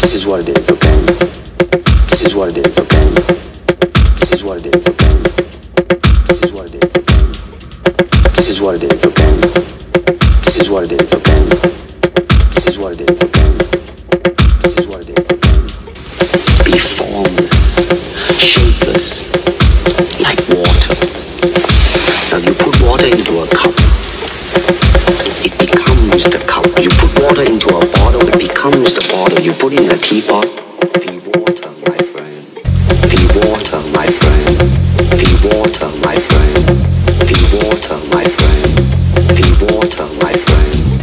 This is what it is, okay? This is what it is, okay? This is what it is, okay? This is what it is, okay? This is what it is, okay? This is what it is, okay? This is what it is, okay? This is what it is, okay? Be formless, shapeless, like water. Now you put water into a You put in a teapot. Be water, my friend. Be water, my friend. Be water, my friend. Be water, my friend. Be water, my friend.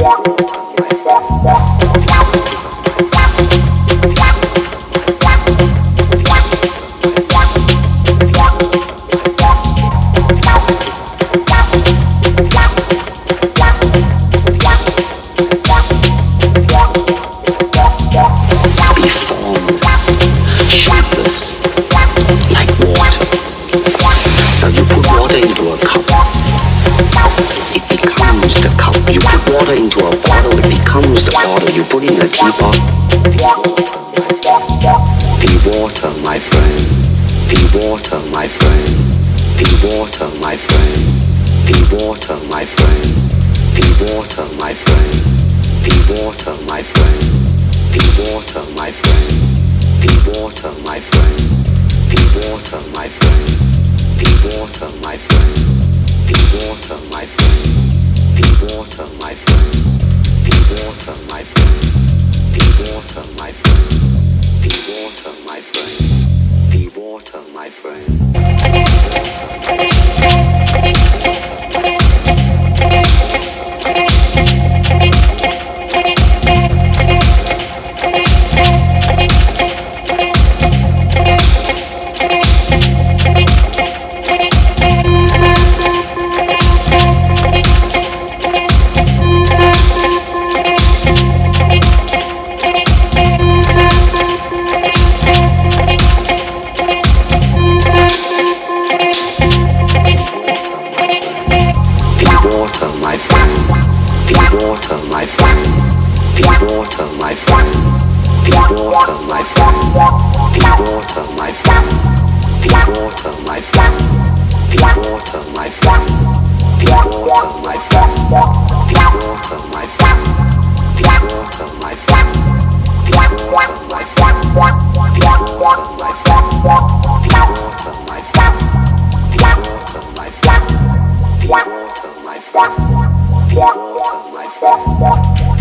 Yeah. Becomes the bottle. You put in the teapot. Be water, my friend. Be water, my friend. Be water, my friend. Be water, my friend. Be water, my friend. Be water, my friend. Be water, my friend. Be water, my friend. Be water, my friend. Be water, my friend. Be water, my friend. Be water, my friend. Water, my water, my friend. Be water, my friend. Be water, my friend. Be water, my friend. Be water, my friend. Be water, my friend. Be water, my friend. Be water, my friend. Be water, my friend. Be water, my friend. Be water, my friend. Be water, my friend. Be water, my friend. Be water, my friend. Life.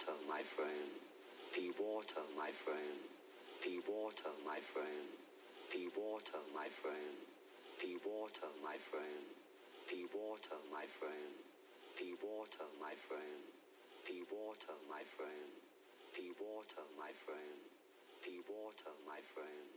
Water, my friend. Be water, my friend. Be water, my friend. Be water, my friend. Be water, my friend. Be water, my friend. Be water, my friend. Be water, my friend. Be water, my friend. Be water, my friend.